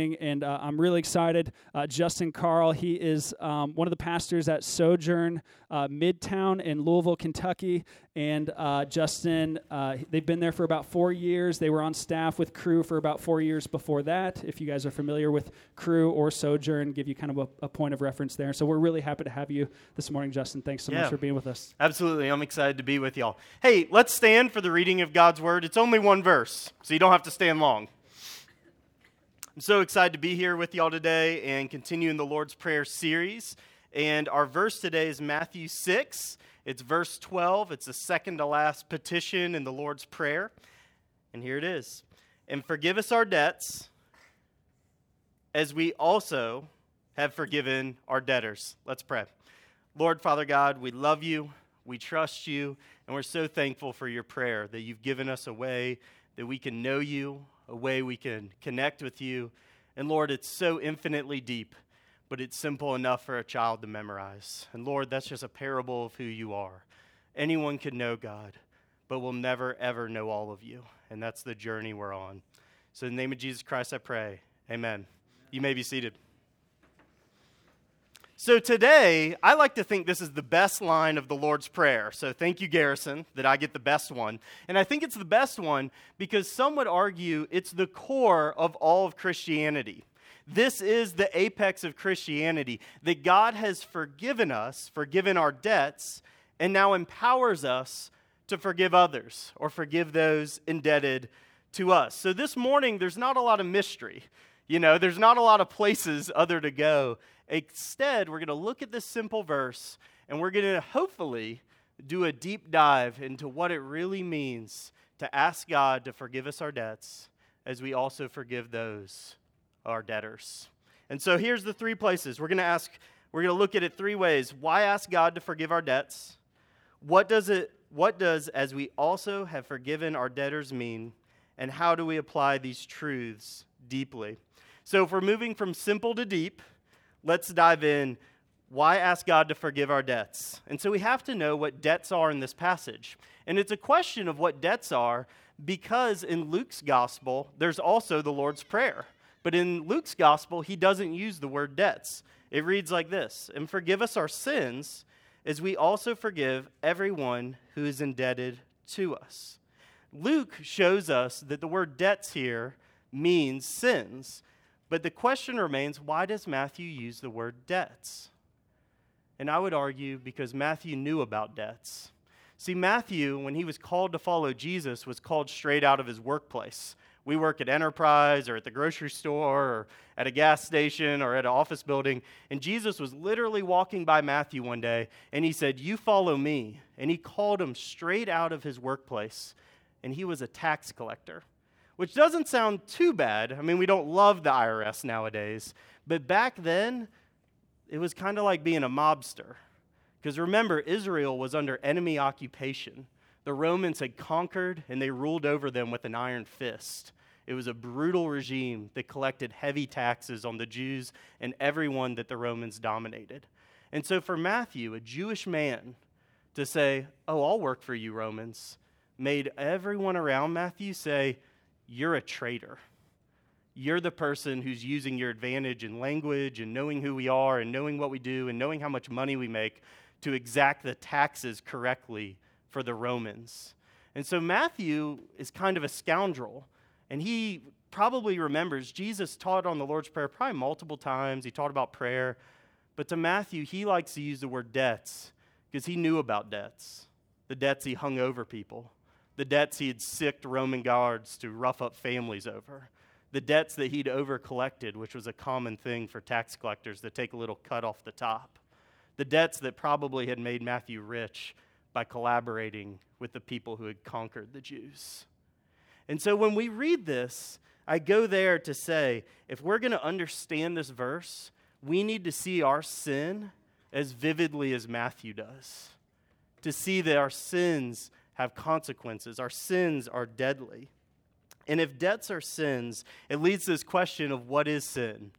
and uh, I'm really excited. Uh, Justin Carl, he is um, one of the pastors at Sojourn uh, Midtown in Louisville, Kentucky. And uh, Justin, uh, they've been there for about four years. They were on staff with Cru for about four years before that. If you guys are familiar with Cru or Sojourn, give you kind of a, a point of reference there. So we're really happy to have you this morning, Justin. Thanks so yeah, much for being with us. Absolutely. I'm excited to be with y'all. Hey, let's stand for the reading of God's word. It's only one verse, so you don't have to stand long. I'm so excited to be here with y'all today and continue in the Lord's Prayer series. And our verse today is Matthew 6. It's verse 12. It's the second to last petition in the Lord's Prayer. And here it is And forgive us our debts as we also have forgiven our debtors. Let's pray. Lord, Father God, we love you, we trust you, and we're so thankful for your prayer that you've given us a way that we can know you a way we can connect with you. And Lord, it's so infinitely deep, but it's simple enough for a child to memorize. And Lord, that's just a parable of who you are. Anyone can know God, but will never, ever know all of you. And that's the journey we're on. So, in the name of Jesus Christ, I pray. Amen. You may be seated. So today, I like to think this is the best line of the Lord's Prayer. So thank you, Garrison, that I get the best one. And I think it's the best one because some would argue it's the core of all of Christianity. This is the apex of Christianity that God has forgiven us, forgiven our debts, and now empowers us to forgive others or forgive those indebted to us. So this morning, there's not a lot of mystery. You know, there's not a lot of places other to go Instead, we're going to look at this simple verse and we're going to hopefully do a deep dive into what it really means to ask God to forgive us our debts as we also forgive those our debtors. And so here's the three places. We're going to ask we're going to look at it three ways. Why ask God to forgive our debts? What does it what does as we also have forgiven our debtors mean? And how do we apply these truths deeply? So if we're moving from simple to deep, let's dive in. Why ask God to forgive our debts? And so we have to know what debts are in this passage. And it's a question of what debts are because in Luke's gospel, there's also the Lord's Prayer. But in Luke's gospel, he doesn't use the word debts. It reads like this And forgive us our sins as we also forgive everyone who is indebted to us. Luke shows us that the word debts here means sins. But the question remains why does Matthew use the word debts? And I would argue because Matthew knew about debts. See, Matthew, when he was called to follow Jesus, was called straight out of his workplace. We work at Enterprise or at the grocery store or at a gas station or at an office building. And Jesus was literally walking by Matthew one day and he said, You follow me. And he called him straight out of his workplace. And he was a tax collector which doesn't sound too bad. I mean, we don't love the IRS nowadays, but back then, it was kind of like being a mobster. Because remember, Israel was under enemy occupation. The Romans had conquered and they ruled over them with an iron fist. It was a brutal regime that collected heavy taxes on the Jews and everyone that the Romans dominated. And so, for Matthew, a Jewish man, to say, Oh, I'll work for you, Romans, made everyone around Matthew say, you're a traitor. You're the person who's using your advantage in language and knowing who we are and knowing what we do and knowing how much money we make to exact the taxes correctly for the Romans. And so Matthew is kind of a scoundrel. And he probably remembers Jesus taught on the Lord's Prayer probably multiple times. He taught about prayer. But to Matthew, he likes to use the word debts because he knew about debts, the debts he hung over people the debts he had sicked Roman guards to rough up families over, the debts that he'd overcollected, which was a common thing for tax collectors to take a little cut off the top, the debts that probably had made Matthew rich by collaborating with the people who had conquered the Jews. And so when we read this, I go there to say if we're going to understand this verse, we need to see our sin as vividly as Matthew does. To see that our sins have consequences. Our sins are deadly. And if debts are sins, it leads to this question of what is sin?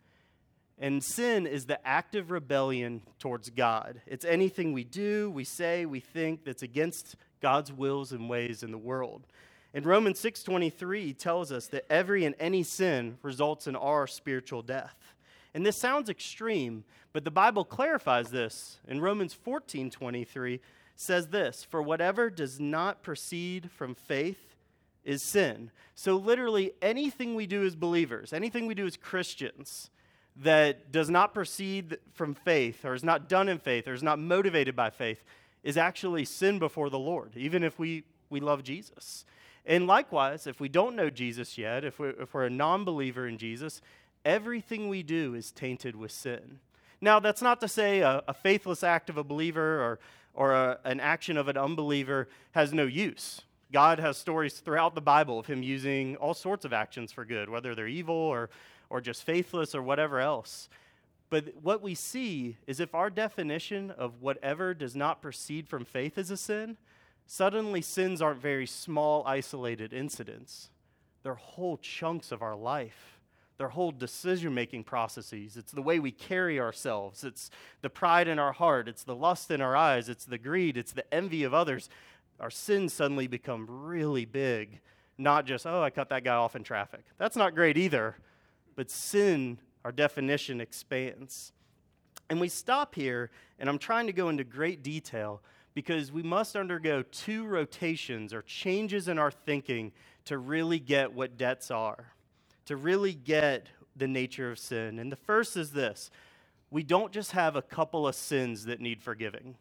And sin is the act of rebellion towards God. It's anything we do, we say, we think that's against God's wills and ways in the world. And Romans 6:23 tells us that every and any sin results in our spiritual death. And this sounds extreme, but the Bible clarifies this. In Romans 14:23 says this, "For whatever does not proceed from faith is sin." So literally anything we do as believers, anything we do as Christians that does not proceed from faith or is not done in faith or is not motivated by faith is actually sin before the Lord, even if we, we love Jesus. And likewise, if we don't know Jesus yet, if we're, if we're a non believer in Jesus, everything we do is tainted with sin. Now, that's not to say a, a faithless act of a believer or, or a, an action of an unbeliever has no use. God has stories throughout the Bible of him using all sorts of actions for good, whether they're evil or, or just faithless or whatever else. But what we see is if our definition of whatever does not proceed from faith is a sin, suddenly sins aren't very small, isolated incidents. They're whole chunks of our life. They're whole decision making processes. It's the way we carry ourselves. It's the pride in our heart. It's the lust in our eyes. It's the greed. It's the envy of others. Our sins suddenly become really big. Not just, oh, I cut that guy off in traffic. That's not great either. But sin our definition expands. And we stop here, and I'm trying to go into great detail because we must undergo two rotations or changes in our thinking to really get what debts are, to really get the nature of sin. And the first is this we don't just have a couple of sins that need forgiving.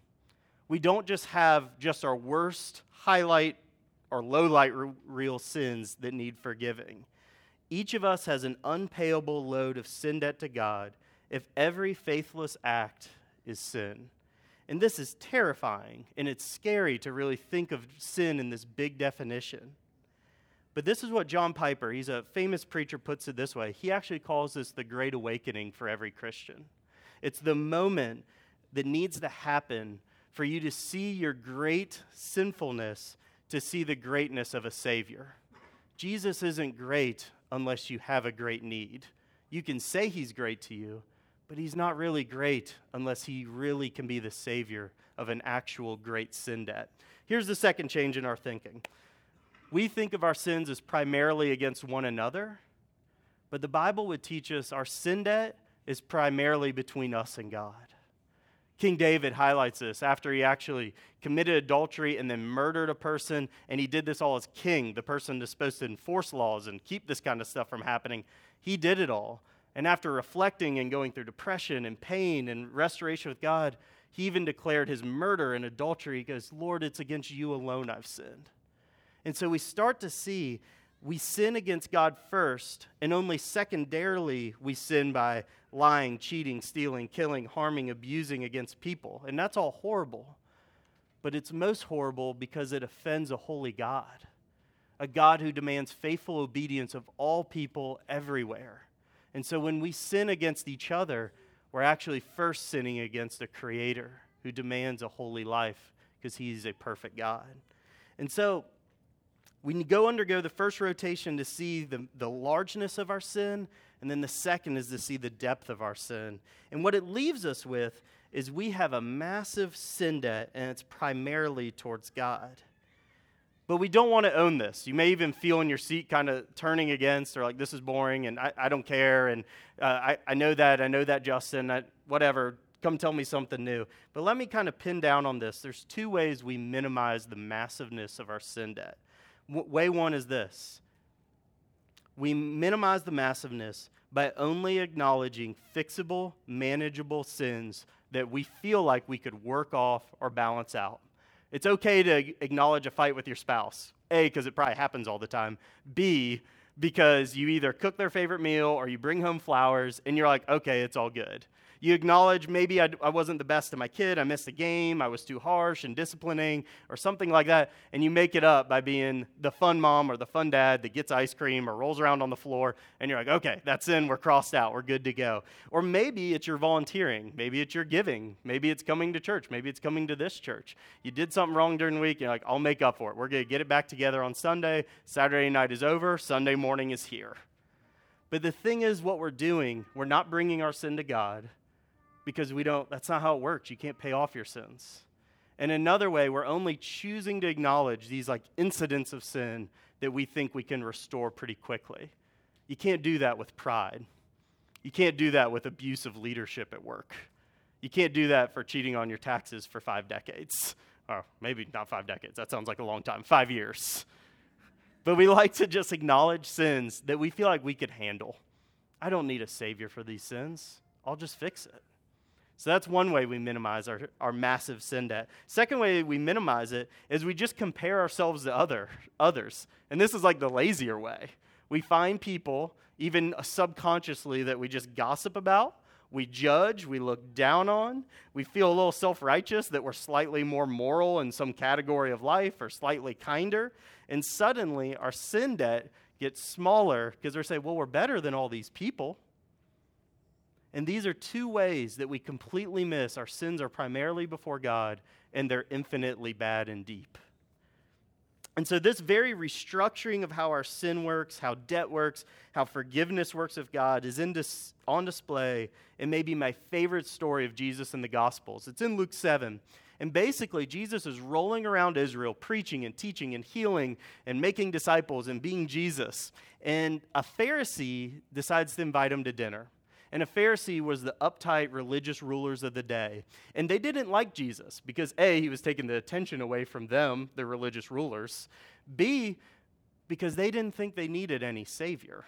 We don't just have just our worst highlight or low light real sins that need forgiving. Each of us has an unpayable load of sin debt to God if every faithless act is sin. And this is terrifying, and it's scary to really think of sin in this big definition. But this is what John Piper, he's a famous preacher, puts it this way. He actually calls this the great awakening for every Christian. It's the moment that needs to happen for you to see your great sinfulness, to see the greatness of a Savior. Jesus isn't great unless you have a great need. You can say he's great to you, but he's not really great unless he really can be the savior of an actual great sin debt. Here's the second change in our thinking we think of our sins as primarily against one another, but the Bible would teach us our sin debt is primarily between us and God. King David highlights this after he actually committed adultery and then murdered a person, and he did this all as king, the person that's supposed to enforce laws and keep this kind of stuff from happening. He did it all. And after reflecting and going through depression and pain and restoration with God, he even declared his murder and adultery. He goes, Lord, it's against you alone I've sinned. And so we start to see we sin against God first, and only secondarily we sin by lying, cheating, stealing, killing, harming, abusing against people. And that's all horrible. But it's most horrible because it offends a holy God, a God who demands faithful obedience of all people everywhere. And so when we sin against each other, we're actually first sinning against a creator who demands a holy life because he's a perfect God. And so we go undergo the first rotation to see the, the largeness of our sin and then the second is to see the depth of our sin. And what it leaves us with is we have a massive sin debt, and it's primarily towards God. But we don't want to own this. You may even feel in your seat kind of turning against, or like, this is boring, and I, I don't care, and uh, I, I know that, I know that, Justin, I, whatever, come tell me something new. But let me kind of pin down on this. There's two ways we minimize the massiveness of our sin debt. Way one is this we minimize the massiveness by only acknowledging fixable, manageable sins that we feel like we could work off or balance out. It's okay to acknowledge a fight with your spouse. A, because it probably happens all the time. B, because you either cook their favorite meal or you bring home flowers and you're like, okay, it's all good. You acknowledge maybe I, I wasn't the best to my kid, I missed a game, I was too harsh and disciplining, or something like that, and you make it up by being the fun mom or the fun dad that gets ice cream or rolls around on the floor, and you're like, okay, that's in, we're crossed out, we're good to go. Or maybe it's your volunteering, maybe it's your giving, maybe it's coming to church, maybe it's coming to this church. You did something wrong during the week, you're like, I'll make up for it. We're going to get it back together on Sunday. Saturday night is over, Sunday morning is here. But the thing is, what we're doing, we're not bringing our sin to God because we don't, that's not how it works. You can't pay off your sins. And another way, we're only choosing to acknowledge these like incidents of sin that we think we can restore pretty quickly. You can't do that with pride. You can't do that with abusive leadership at work. You can't do that for cheating on your taxes for five decades. Or maybe not five decades, that sounds like a long time, five years. But we like to just acknowledge sins that we feel like we could handle. I don't need a savior for these sins, I'll just fix it. So that's one way we minimize our, our massive sin debt. Second way we minimize it is we just compare ourselves to other, others. And this is like the lazier way. We find people, even subconsciously, that we just gossip about, we judge, we look down on, we feel a little self righteous that we're slightly more moral in some category of life or slightly kinder. And suddenly our sin debt gets smaller because we're saying, well, we're better than all these people. And these are two ways that we completely miss our sins are primarily before God and they're infinitely bad and deep. And so, this very restructuring of how our sin works, how debt works, how forgiveness works of God is dis- on display in maybe my favorite story of Jesus in the Gospels. It's in Luke 7. And basically, Jesus is rolling around Israel, preaching and teaching and healing and making disciples and being Jesus. And a Pharisee decides to invite him to dinner. And a Pharisee was the uptight religious rulers of the day. And they didn't like Jesus because A, he was taking the attention away from them, the religious rulers. B, because they didn't think they needed any savior.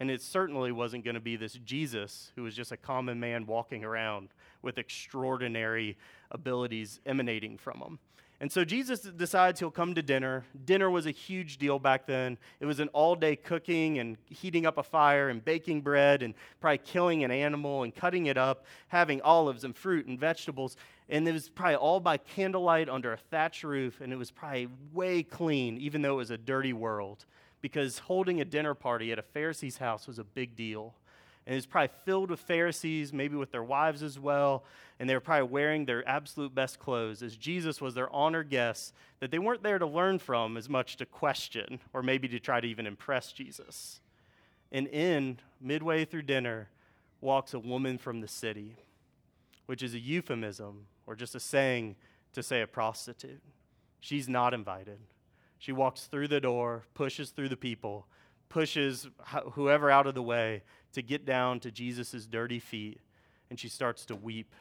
And it certainly wasn't going to be this Jesus who was just a common man walking around with extraordinary abilities emanating from him. And so Jesus decides he'll come to dinner. Dinner was a huge deal back then. It was an all day cooking and heating up a fire and baking bread and probably killing an animal and cutting it up, having olives and fruit and vegetables. And it was probably all by candlelight under a thatched roof. And it was probably way clean, even though it was a dirty world, because holding a dinner party at a Pharisee's house was a big deal and it's probably filled with Pharisees, maybe with their wives as well, and they were probably wearing their absolute best clothes, as Jesus was their honored guest that they weren't there to learn from as much to question or maybe to try to even impress Jesus. And in, midway through dinner, walks a woman from the city, which is a euphemism or just a saying to say a prostitute. She's not invited. She walks through the door, pushes through the people, pushes whoever out of the way to get down to Jesus' dirty feet, and she starts to weep.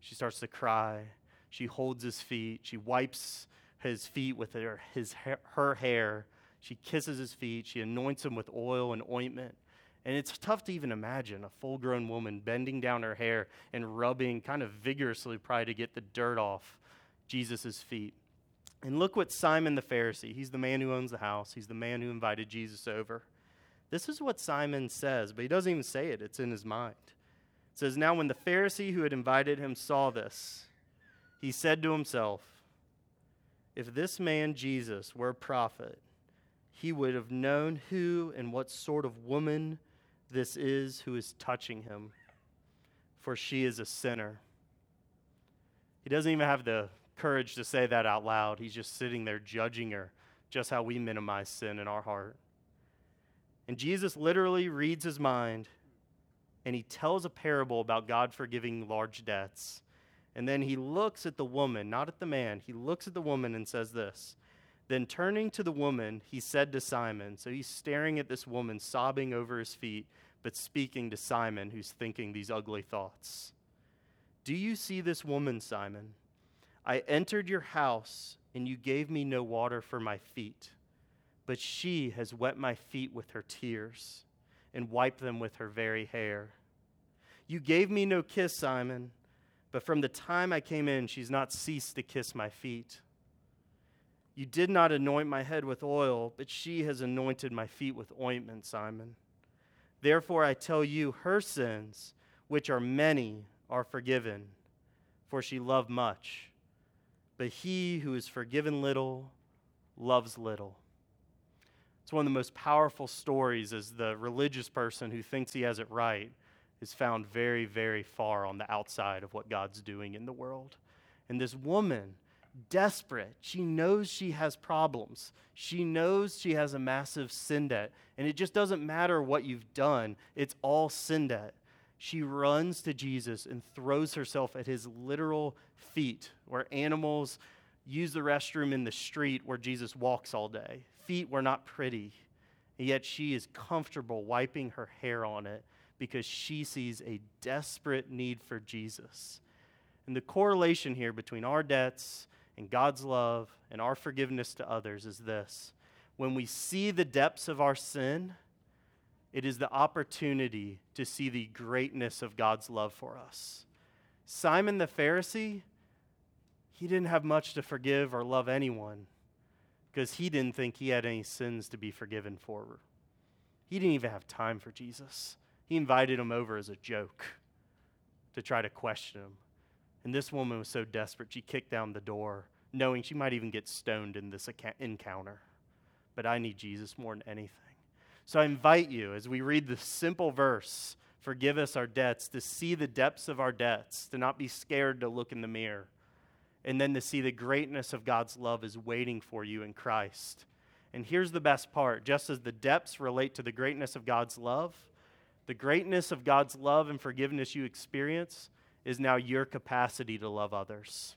She starts to cry. She holds his feet. She wipes his feet with her, his, her hair. She kisses his feet. She anoints him with oil and ointment. And it's tough to even imagine a full grown woman bending down her hair and rubbing kind of vigorously, probably to get the dirt off Jesus' feet. And look what Simon the Pharisee, he's the man who owns the house, he's the man who invited Jesus over. This is what Simon says, but he doesn't even say it, it's in his mind. It says, Now when the Pharisee who had invited him saw this, he said to himself, If this man Jesus were a prophet, he would have known who and what sort of woman this is who is touching him, for she is a sinner. He doesn't even have the courage to say that out loud. He's just sitting there judging her, just how we minimize sin in our heart. And Jesus literally reads his mind and he tells a parable about God forgiving large debts. And then he looks at the woman, not at the man. He looks at the woman and says this. Then turning to the woman, he said to Simon, so he's staring at this woman, sobbing over his feet, but speaking to Simon, who's thinking these ugly thoughts. Do you see this woman, Simon? I entered your house, and you gave me no water for my feet but she has wet my feet with her tears and wiped them with her very hair. You gave me no kiss, Simon, but from the time I came in, she's not ceased to kiss my feet. You did not anoint my head with oil, but she has anointed my feet with ointment, Simon. Therefore, I tell you, her sins, which are many, are forgiven, for she loved much. But he who is forgiven little loves little. It's one of the most powerful stories as the religious person who thinks he has it right is found very, very far on the outside of what God's doing in the world. And this woman, desperate, she knows she has problems. She knows she has a massive sin debt. And it just doesn't matter what you've done, it's all sin debt. She runs to Jesus and throws herself at his literal feet, where animals use the restroom in the street where Jesus walks all day feet were not pretty, and yet she is comfortable wiping her hair on it because she sees a desperate need for Jesus. And the correlation here between our debts and God's love and our forgiveness to others is this when we see the depths of our sin, it is the opportunity to see the greatness of God's love for us. Simon the Pharisee, he didn't have much to forgive or love anyone because he didn't think he had any sins to be forgiven for. He didn't even have time for Jesus. He invited him over as a joke to try to question him. And this woman was so desperate, she kicked down the door, knowing she might even get stoned in this encounter. But I need Jesus more than anything. So I invite you, as we read the simple verse, forgive us our debts, to see the depths of our debts, to not be scared to look in the mirror, and then to see the greatness of God's love is waiting for you in Christ. And here's the best part just as the depths relate to the greatness of God's love, the greatness of God's love and forgiveness you experience is now your capacity to love others.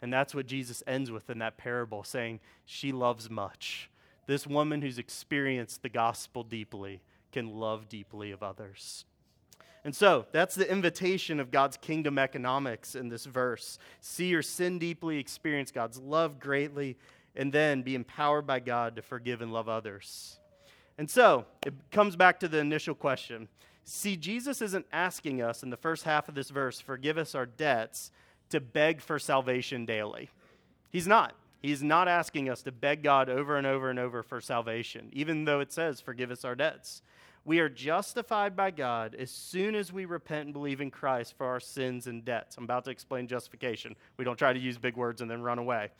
And that's what Jesus ends with in that parable, saying, She loves much. This woman who's experienced the gospel deeply can love deeply of others. And so that's the invitation of God's kingdom economics in this verse. See your sin deeply, experience God's love greatly, and then be empowered by God to forgive and love others. And so it comes back to the initial question. See, Jesus isn't asking us in the first half of this verse, forgive us our debts, to beg for salvation daily. He's not. He's not asking us to beg God over and over and over for salvation, even though it says, forgive us our debts. We are justified by God as soon as we repent and believe in Christ for our sins and debts. I'm about to explain justification. We don't try to use big words and then run away.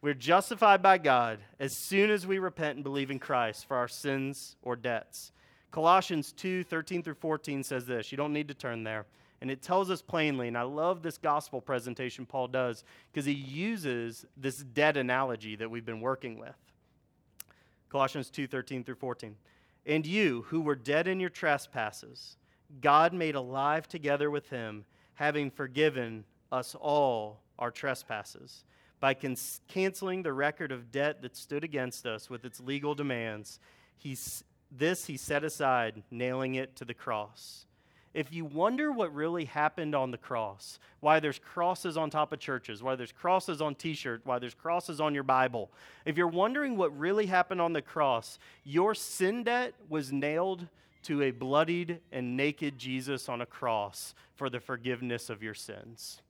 We're justified by God as soon as we repent and believe in Christ for our sins or debts. Colossians 2 13 through 14 says this. You don't need to turn there. And it tells us plainly, and I love this gospel presentation Paul does because he uses this debt analogy that we've been working with. Colossians 2 13 through 14. And you, who were dead in your trespasses, God made alive together with him, having forgiven us all our trespasses by canceling the record of debt that stood against us with its legal demands. He's, this he set aside, nailing it to the cross. If you wonder what really happened on the cross, why there's crosses on top of churches, why there's crosses on t shirts, why there's crosses on your Bible, if you're wondering what really happened on the cross, your sin debt was nailed to a bloodied and naked Jesus on a cross for the forgiveness of your sins.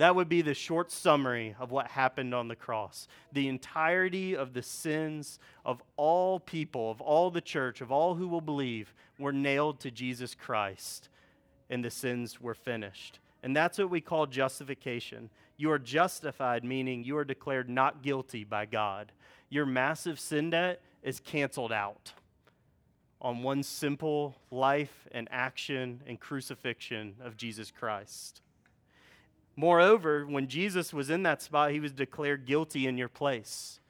That would be the short summary of what happened on the cross. The entirety of the sins of all people, of all the church, of all who will believe, were nailed to Jesus Christ, and the sins were finished. And that's what we call justification. You are justified, meaning you are declared not guilty by God. Your massive sin debt is canceled out on one simple life and action and crucifixion of Jesus Christ. Moreover, when Jesus was in that spot, he was declared guilty in your place.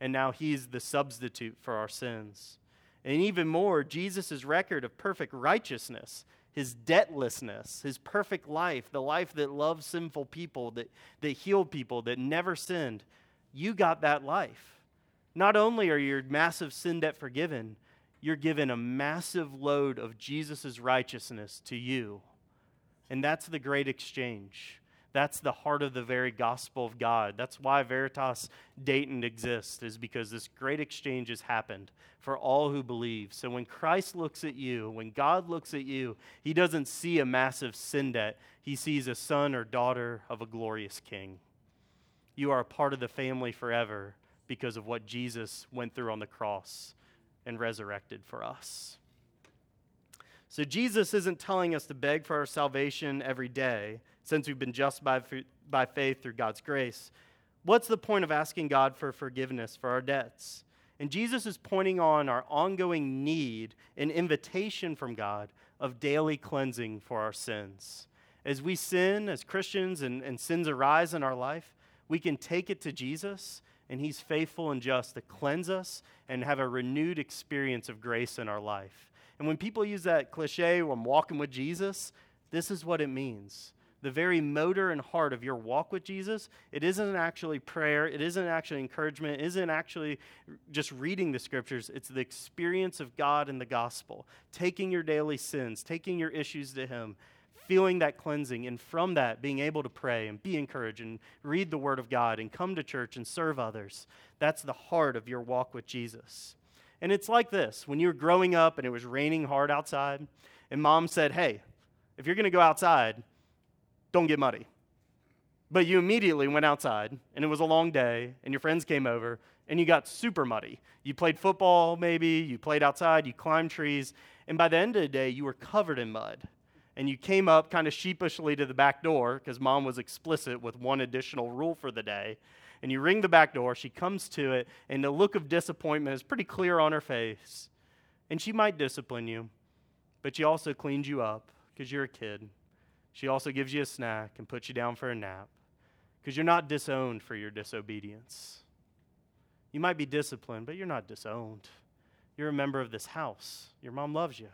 And now he's the substitute for our sins. And even more, Jesus' record of perfect righteousness, his debtlessness, his perfect life, the life that loved sinful people, that, that healed people, that never sinned, you got that life. Not only are your massive sin debt forgiven, you're given a massive load of Jesus' righteousness to you. And that's the great exchange. That's the heart of the very gospel of God. That's why Veritas Dayton exists, is because this great exchange has happened for all who believe. So when Christ looks at you, when God looks at you, he doesn't see a massive sin debt, he sees a son or daughter of a glorious king. You are a part of the family forever because of what Jesus went through on the cross and resurrected for us. So Jesus isn't telling us to beg for our salvation every day since we've been just by, faith through God's grace. What's the point of asking God for forgiveness for our debts? And Jesus is pointing on our ongoing need and invitation from God of daily cleansing for our sins. As we sin as Christians and, and sins arise in our life, we can take it to Jesus, and He's faithful and just to cleanse us and have a renewed experience of grace in our life. And when people use that cliche, I'm walking with Jesus, this is what it means the very motor and heart of your walk with Jesus, it isn't actually prayer, it isn't actually encouragement, it isn't actually just reading the scriptures. It's the experience of God and the gospel, taking your daily sins, taking your issues to Him, feeling that cleansing, and from that, being able to pray and be encouraged and read the Word of God and come to church and serve others. That's the heart of your walk with Jesus. And it's like this when you were growing up and it was raining hard outside, and mom said, Hey, if you're going to go outside, don't get muddy. But you immediately went outside, and it was a long day, and your friends came over, and you got super muddy. You played football, maybe, you played outside, you climbed trees, and by the end of the day, you were covered in mud. And you came up kind of sheepishly to the back door because mom was explicit with one additional rule for the day. And you ring the back door, she comes to it, and the look of disappointment is pretty clear on her face. And she might discipline you, but she also cleans you up because you're a kid she also gives you a snack and puts you down for a nap because you're not disowned for your disobedience. You might be disciplined, but you're not disowned. You're a member of this house. Your mom loves you.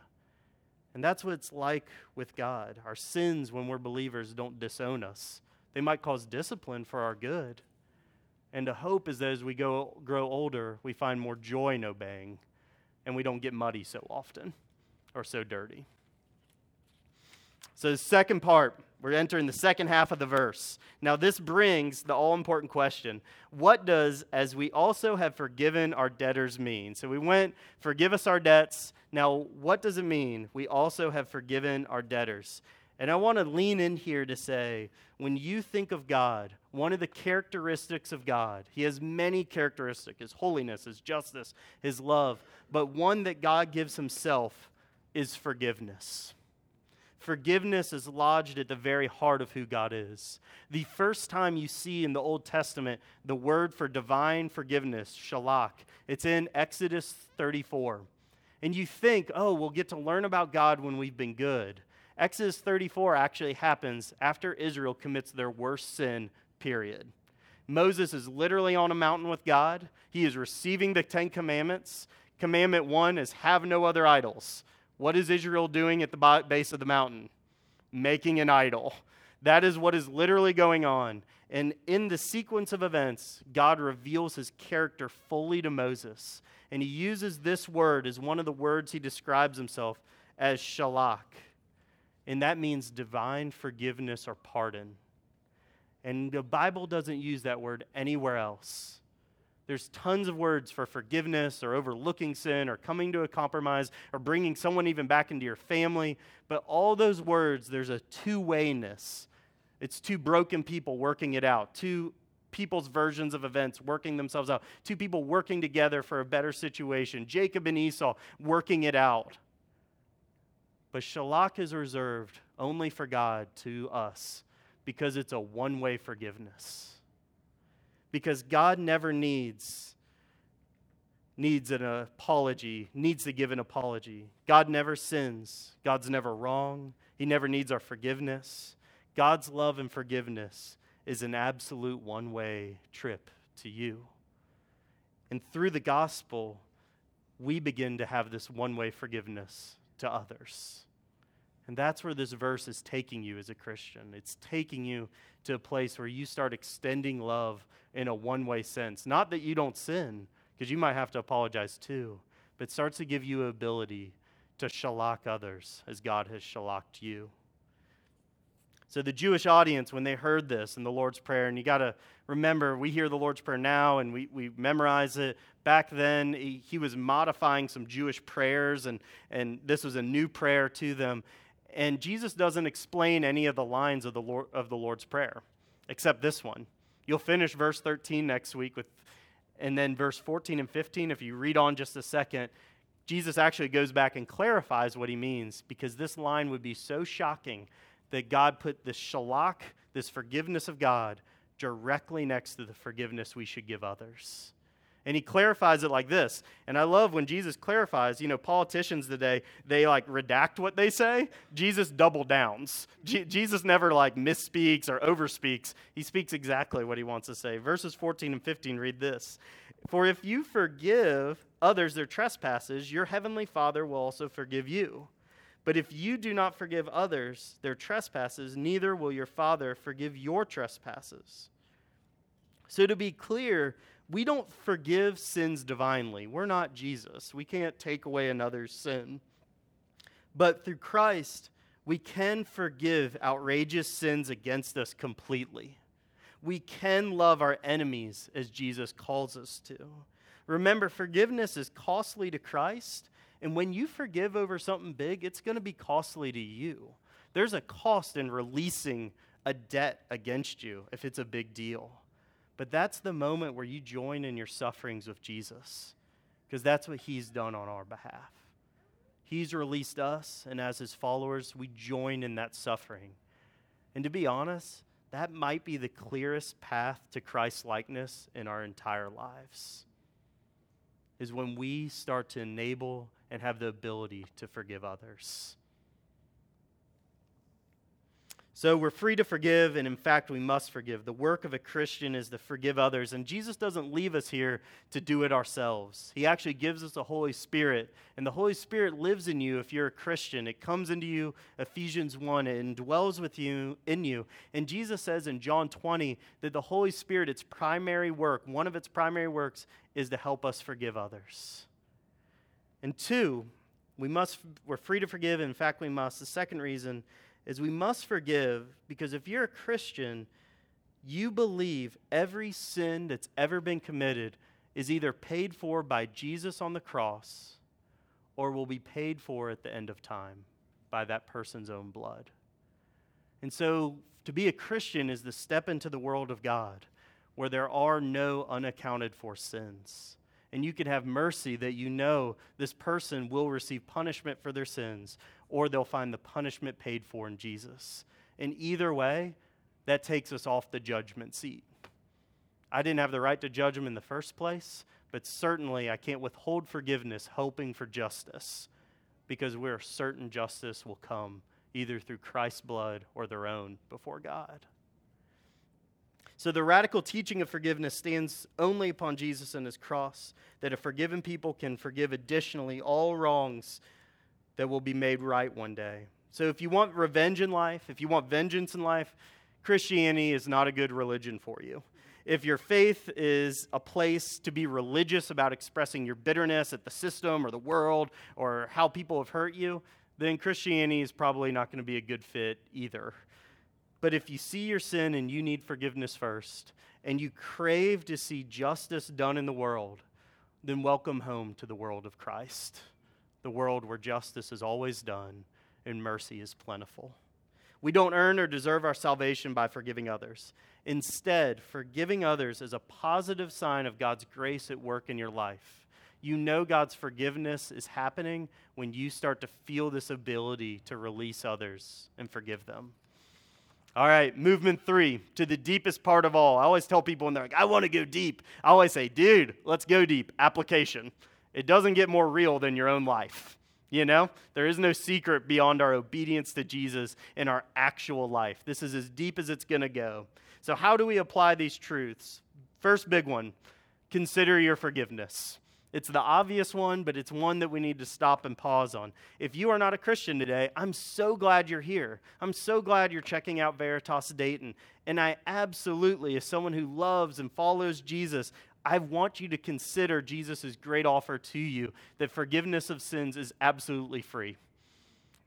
And that's what it's like with God. Our sins, when we're believers, don't disown us. They might cause discipline for our good. And the hope is that as we go, grow older, we find more joy in obeying and we don't get muddy so often or so dirty. So, the second part, we're entering the second half of the verse. Now, this brings the all important question What does, as we also have forgiven our debtors, mean? So, we went, forgive us our debts. Now, what does it mean? We also have forgiven our debtors. And I want to lean in here to say, when you think of God, one of the characteristics of God, He has many characteristics His holiness, His justice, His love, but one that God gives Himself is forgiveness. Forgiveness is lodged at the very heart of who God is. The first time you see in the Old Testament the word for divine forgiveness, shalach, it's in Exodus 34. And you think, oh, we'll get to learn about God when we've been good. Exodus 34 actually happens after Israel commits their worst sin, period. Moses is literally on a mountain with God. He is receiving the Ten Commandments. Commandment one is have no other idols. What is Israel doing at the base of the mountain? Making an idol. That is what is literally going on. And in the sequence of events, God reveals his character fully to Moses. And he uses this word as one of the words he describes himself as shalach. And that means divine forgiveness or pardon. And the Bible doesn't use that word anywhere else. There's tons of words for forgiveness or overlooking sin or coming to a compromise or bringing someone even back into your family. But all those words, there's a two wayness. It's two broken people working it out, two people's versions of events working themselves out, two people working together for a better situation, Jacob and Esau working it out. But shalak is reserved only for God to us because it's a one way forgiveness because God never needs needs an apology, needs to give an apology. God never sins. God's never wrong. He never needs our forgiveness. God's love and forgiveness is an absolute one-way trip to you. And through the gospel, we begin to have this one-way forgiveness to others. And that's where this verse is taking you as a Christian. It's taking you to a place where you start extending love in a one way sense. Not that you don't sin, because you might have to apologize too, but starts to give you ability to shalak others as God has shalaked you. So the Jewish audience, when they heard this in the Lord's Prayer, and you got to remember, we hear the Lord's Prayer now and we, we memorize it. Back then, he, he was modifying some Jewish prayers, and, and this was a new prayer to them. And Jesus doesn't explain any of the lines of the, Lord, of the Lord's Prayer, except this one. You'll finish verse 13 next week with, and then verse 14 and 15. If you read on just a second, Jesus actually goes back and clarifies what he means because this line would be so shocking that God put this shalach, this forgiveness of God, directly next to the forgiveness we should give others. And he clarifies it like this. And I love when Jesus clarifies, you know, politicians today, they like redact what they say. Jesus double downs. Jesus never like misspeaks or overspeaks. He speaks exactly what he wants to say. Verses 14 and 15 read this For if you forgive others their trespasses, your heavenly Father will also forgive you. But if you do not forgive others their trespasses, neither will your Father forgive your trespasses. So, to be clear, we don't forgive sins divinely. We're not Jesus. We can't take away another's sin. But through Christ, we can forgive outrageous sins against us completely. We can love our enemies as Jesus calls us to. Remember, forgiveness is costly to Christ, and when you forgive over something big, it's going to be costly to you. There's a cost in releasing a debt against you if it's a big deal. But that's the moment where you join in your sufferings with Jesus, because that's what he's done on our behalf. He's released us, and as his followers, we join in that suffering. And to be honest, that might be the clearest path to Christ likeness in our entire lives. Is when we start to enable and have the ability to forgive others. So we're free to forgive, and in fact, we must forgive. The work of a Christian is to forgive others, and Jesus doesn't leave us here to do it ourselves. He actually gives us the Holy Spirit, and the Holy Spirit lives in you if you're a Christian. It comes into you, Ephesians 1, and dwells with you in you. And Jesus says in John 20 that the Holy Spirit, its primary work, one of its primary works, is to help us forgive others. And two, we must, we're free to forgive. In fact, we must. The second reason is we must forgive because if you're a Christian, you believe every sin that's ever been committed is either paid for by Jesus on the cross or will be paid for at the end of time by that person's own blood. And so to be a Christian is to step into the world of God where there are no unaccounted for sins and you can have mercy that you know this person will receive punishment for their sins or they'll find the punishment paid for in Jesus. And either way, that takes us off the judgment seat. I didn't have the right to judge them in the first place, but certainly I can't withhold forgiveness hoping for justice because we're certain justice will come either through Christ's blood or their own before God. So the radical teaching of forgiveness stands only upon Jesus and his cross, that a forgiven people can forgive additionally all wrongs that will be made right one day. So if you want revenge in life, if you want vengeance in life, Christianity is not a good religion for you. If your faith is a place to be religious about expressing your bitterness at the system or the world or how people have hurt you, then Christianity is probably not going to be a good fit either. But if you see your sin and you need forgiveness first, and you crave to see justice done in the world, then welcome home to the world of Christ, the world where justice is always done and mercy is plentiful. We don't earn or deserve our salvation by forgiving others. Instead, forgiving others is a positive sign of God's grace at work in your life. You know God's forgiveness is happening when you start to feel this ability to release others and forgive them. All right, movement three to the deepest part of all. I always tell people when they're like, I want to go deep. I always say, dude, let's go deep. Application. It doesn't get more real than your own life. You know, there is no secret beyond our obedience to Jesus in our actual life. This is as deep as it's going to go. So, how do we apply these truths? First big one consider your forgiveness. It's the obvious one, but it's one that we need to stop and pause on. If you are not a Christian today, I'm so glad you're here. I'm so glad you're checking out Veritas Dayton. And I absolutely, as someone who loves and follows Jesus, I want you to consider Jesus' great offer to you that forgiveness of sins is absolutely free.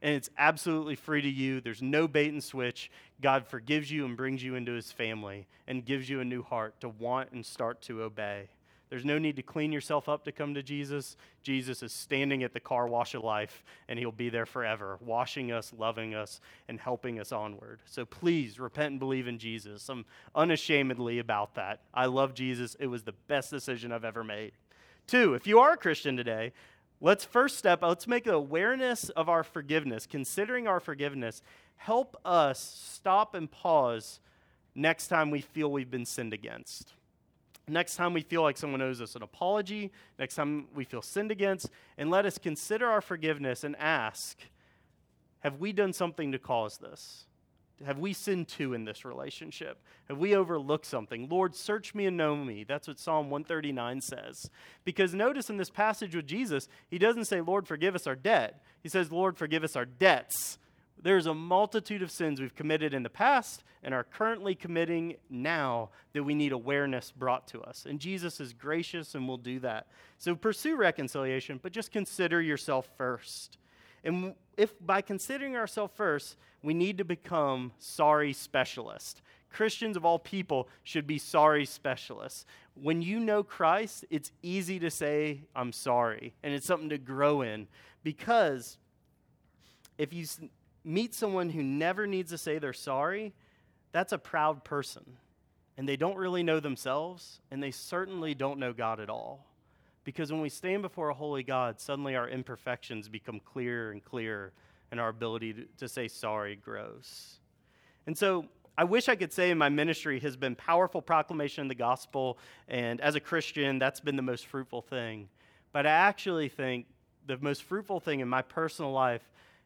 And it's absolutely free to you. There's no bait and switch. God forgives you and brings you into his family and gives you a new heart to want and start to obey. There's no need to clean yourself up to come to Jesus. Jesus is standing at the car wash of life, and he'll be there forever, washing us, loving us, and helping us onward. So please repent and believe in Jesus. I'm unashamedly about that. I love Jesus. It was the best decision I've ever made. Two, if you are a Christian today, let's first step, let's make awareness of our forgiveness, considering our forgiveness, help us stop and pause next time we feel we've been sinned against. Next time we feel like someone owes us an apology, next time we feel sinned against, and let us consider our forgiveness and ask Have we done something to cause this? Have we sinned too in this relationship? Have we overlooked something? Lord, search me and know me. That's what Psalm 139 says. Because notice in this passage with Jesus, he doesn't say, Lord, forgive us our debt. He says, Lord, forgive us our debts. There's a multitude of sins we've committed in the past and are currently committing now that we need awareness brought to us. And Jesus is gracious and will do that. So pursue reconciliation, but just consider yourself first. And if by considering ourselves first, we need to become sorry specialists. Christians of all people should be sorry specialists. When you know Christ, it's easy to say, I'm sorry, and it's something to grow in because if you meet someone who never needs to say they're sorry, that's a proud person. And they don't really know themselves, and they certainly don't know God at all. Because when we stand before a holy God, suddenly our imperfections become clearer and clearer, and our ability to, to say sorry grows. And so I wish I could say my ministry has been powerful proclamation of the gospel, and as a Christian, that's been the most fruitful thing. But I actually think the most fruitful thing in my personal life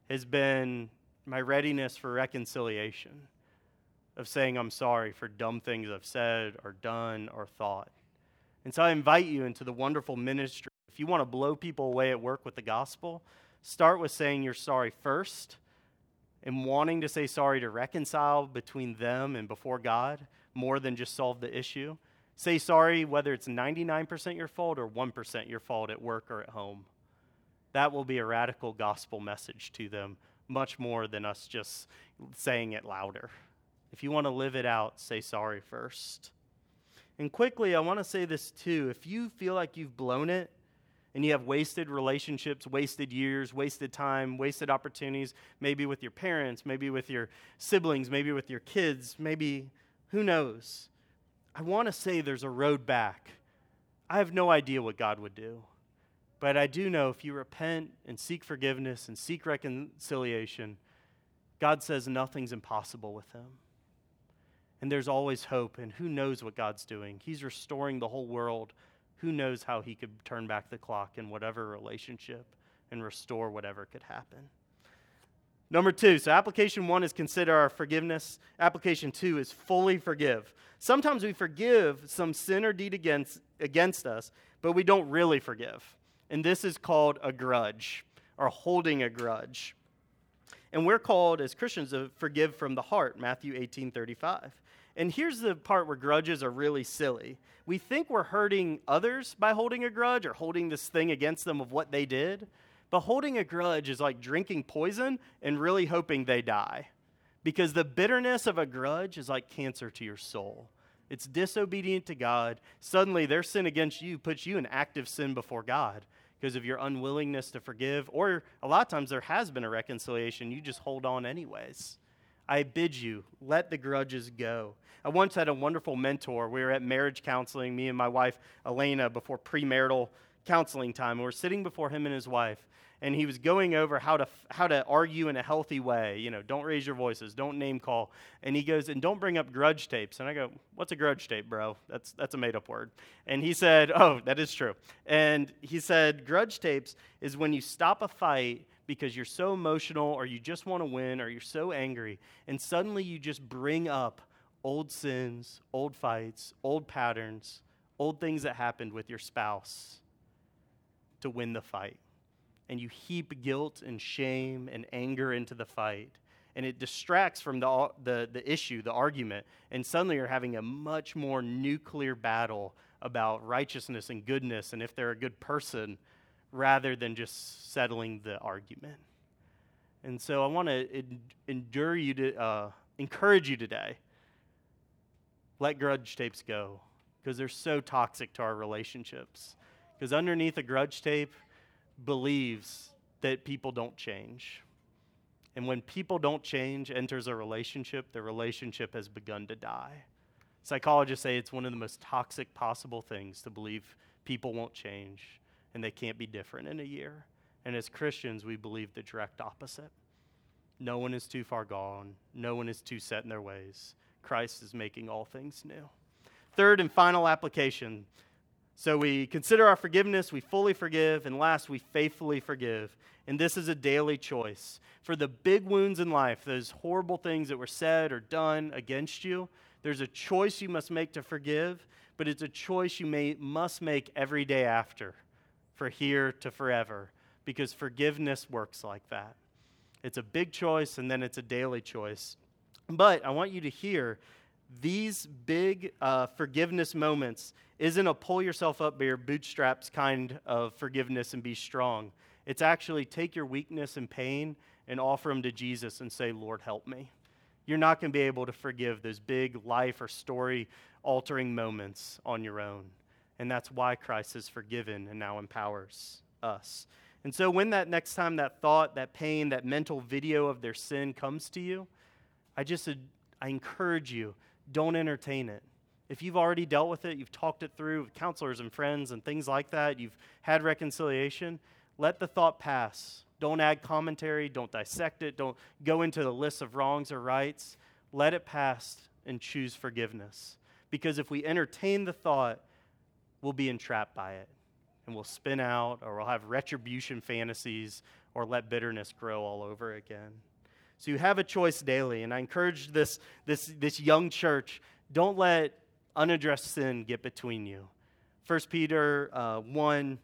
has been my readiness for reconciliation, of saying I'm sorry for dumb things I've said or done or thought. And so I invite you into the wonderful ministry. If you want to blow people away at work with the gospel, start with saying you're sorry first and wanting to say sorry to reconcile between them and before God more than just solve the issue. Say sorry whether it's 99% your fault or 1% your fault at work or at home. That will be a radical gospel message to them much more than us just saying it louder. If you want to live it out, say sorry first. And quickly, I want to say this too. If you feel like you've blown it and you have wasted relationships, wasted years, wasted time, wasted opportunities, maybe with your parents, maybe with your siblings, maybe with your kids, maybe who knows? I want to say there's a road back. I have no idea what God would do. But I do know if you repent and seek forgiveness and seek reconciliation, God says nothing's impossible with him. And there's always hope, and who knows what God's doing? He's restoring the whole world. Who knows how he could turn back the clock in whatever relationship and restore whatever could happen? Number two, so application one is consider our forgiveness. Application two is fully forgive. Sometimes we forgive some sin or deed against, against us, but we don't really forgive. And this is called a grudge or holding a grudge. And we're called as Christians to forgive from the heart, Matthew 18 35. And here's the part where grudges are really silly. We think we're hurting others by holding a grudge or holding this thing against them of what they did. But holding a grudge is like drinking poison and really hoping they die. Because the bitterness of a grudge is like cancer to your soul. It's disobedient to God. Suddenly, their sin against you puts you in active sin before God because of your unwillingness to forgive. Or a lot of times there has been a reconciliation, you just hold on anyways. I bid you, let the grudges go. I once had a wonderful mentor. We were at marriage counseling, me and my wife, Elena, before premarital counseling time. We were sitting before him and his wife, and he was going over how to how to argue in a healthy way. You know, don't raise your voices, don't name call. And he goes, and don't bring up grudge tapes. And I go, what's a grudge tape, bro? That's that's a made up word. And he said, oh, that is true. And he said, grudge tapes is when you stop a fight because you're so emotional or you just want to win or you're so angry, and suddenly you just bring up old sins, old fights, old patterns, old things that happened with your spouse to win the fight and you heap guilt and shame and anger into the fight. And it distracts from the, the, the issue, the argument. And suddenly you're having a much more nuclear battle about righteousness and goodness and if they're a good person rather than just settling the argument. And so I want to endure you to uh, encourage you today. Let grudge tapes go because they're so toxic to our relationships. Because underneath a grudge tape believes that people don't change. And when people don't change, enters a relationship, the relationship has begun to die. Psychologists say it's one of the most toxic possible things to believe people won't change and they can't be different in a year. And as Christians, we believe the direct opposite. No one is too far gone, no one is too set in their ways. Christ is making all things new. Third and final application So we consider our forgiveness, we fully forgive, and last, we faithfully forgive. And this is a daily choice. For the big wounds in life, those horrible things that were said or done against you, there's a choice you must make to forgive, but it's a choice you may, must make every day after, for here to forever, because forgiveness works like that. It's a big choice, and then it's a daily choice. But I want you to hear these big uh, forgiveness moments isn't a pull yourself up by your bootstraps kind of forgiveness and be strong. It's actually take your weakness and pain and offer them to Jesus and say, Lord, help me. You're not going to be able to forgive those big life or story altering moments on your own. And that's why Christ has forgiven and now empowers us. And so, when that next time that thought, that pain, that mental video of their sin comes to you, I just I encourage you don't entertain it. If you've already dealt with it, you've talked it through with counselors and friends and things like that, you've had reconciliation, let the thought pass. Don't add commentary, don't dissect it, don't go into the list of wrongs or rights. Let it pass and choose forgiveness. Because if we entertain the thought, we'll be entrapped by it and we'll spin out or we'll have retribution fantasies or let bitterness grow all over again. So you have a choice daily. And I encourage this, this, this young church don't let unaddressed sin get between you. 1 Peter uh, 1,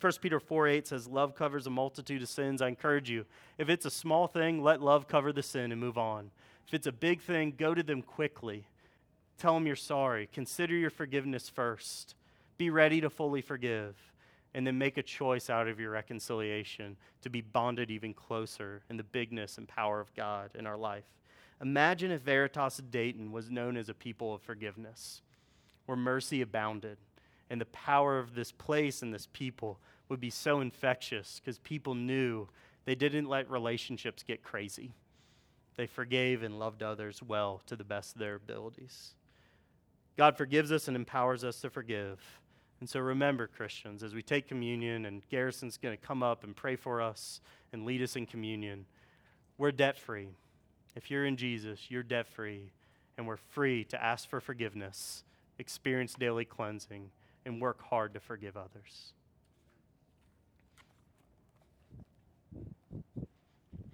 1 Peter 4 8 says, Love covers a multitude of sins. I encourage you, if it's a small thing, let love cover the sin and move on. If it's a big thing, go to them quickly. Tell them you're sorry. Consider your forgiveness first. Be ready to fully forgive and then make a choice out of your reconciliation to be bonded even closer in the bigness and power of God in our life. Imagine if Veritas Dayton was known as a people of forgiveness, where mercy abounded, and the power of this place and this people would be so infectious because people knew they didn't let relationships get crazy. They forgave and loved others well to the best of their abilities. God forgives us and empowers us to forgive. And so remember, Christians, as we take communion, and Garrison's going to come up and pray for us and lead us in communion, we're debt free. If you're in Jesus, you're debt free, and we're free to ask for forgiveness, experience daily cleansing, and work hard to forgive others.